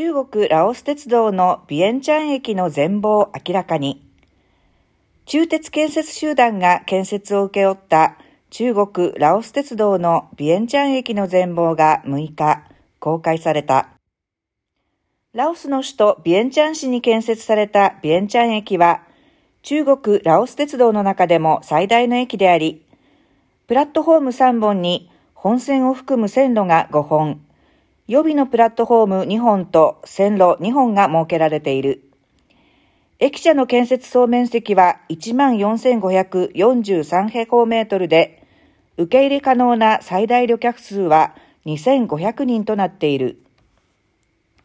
中国ラオス鉄道のビエンチャン駅の全貌を明らかに。中鉄建設集団が建設を請け負った中国ラオス鉄道のビエンチャン駅の全貌が6日公開された。ラオスの首都ビエンチャン市に建設されたビエンチャン駅は中国ラオス鉄道の中でも最大の駅であり、プラットフォーム3本に本線を含む線路が5本、予備のプラットフォーム2本と線路2本が設けられている。駅舎の建設総面積は14,543平方メートルで、受け入れ可能な最大旅客数は2500人となっている。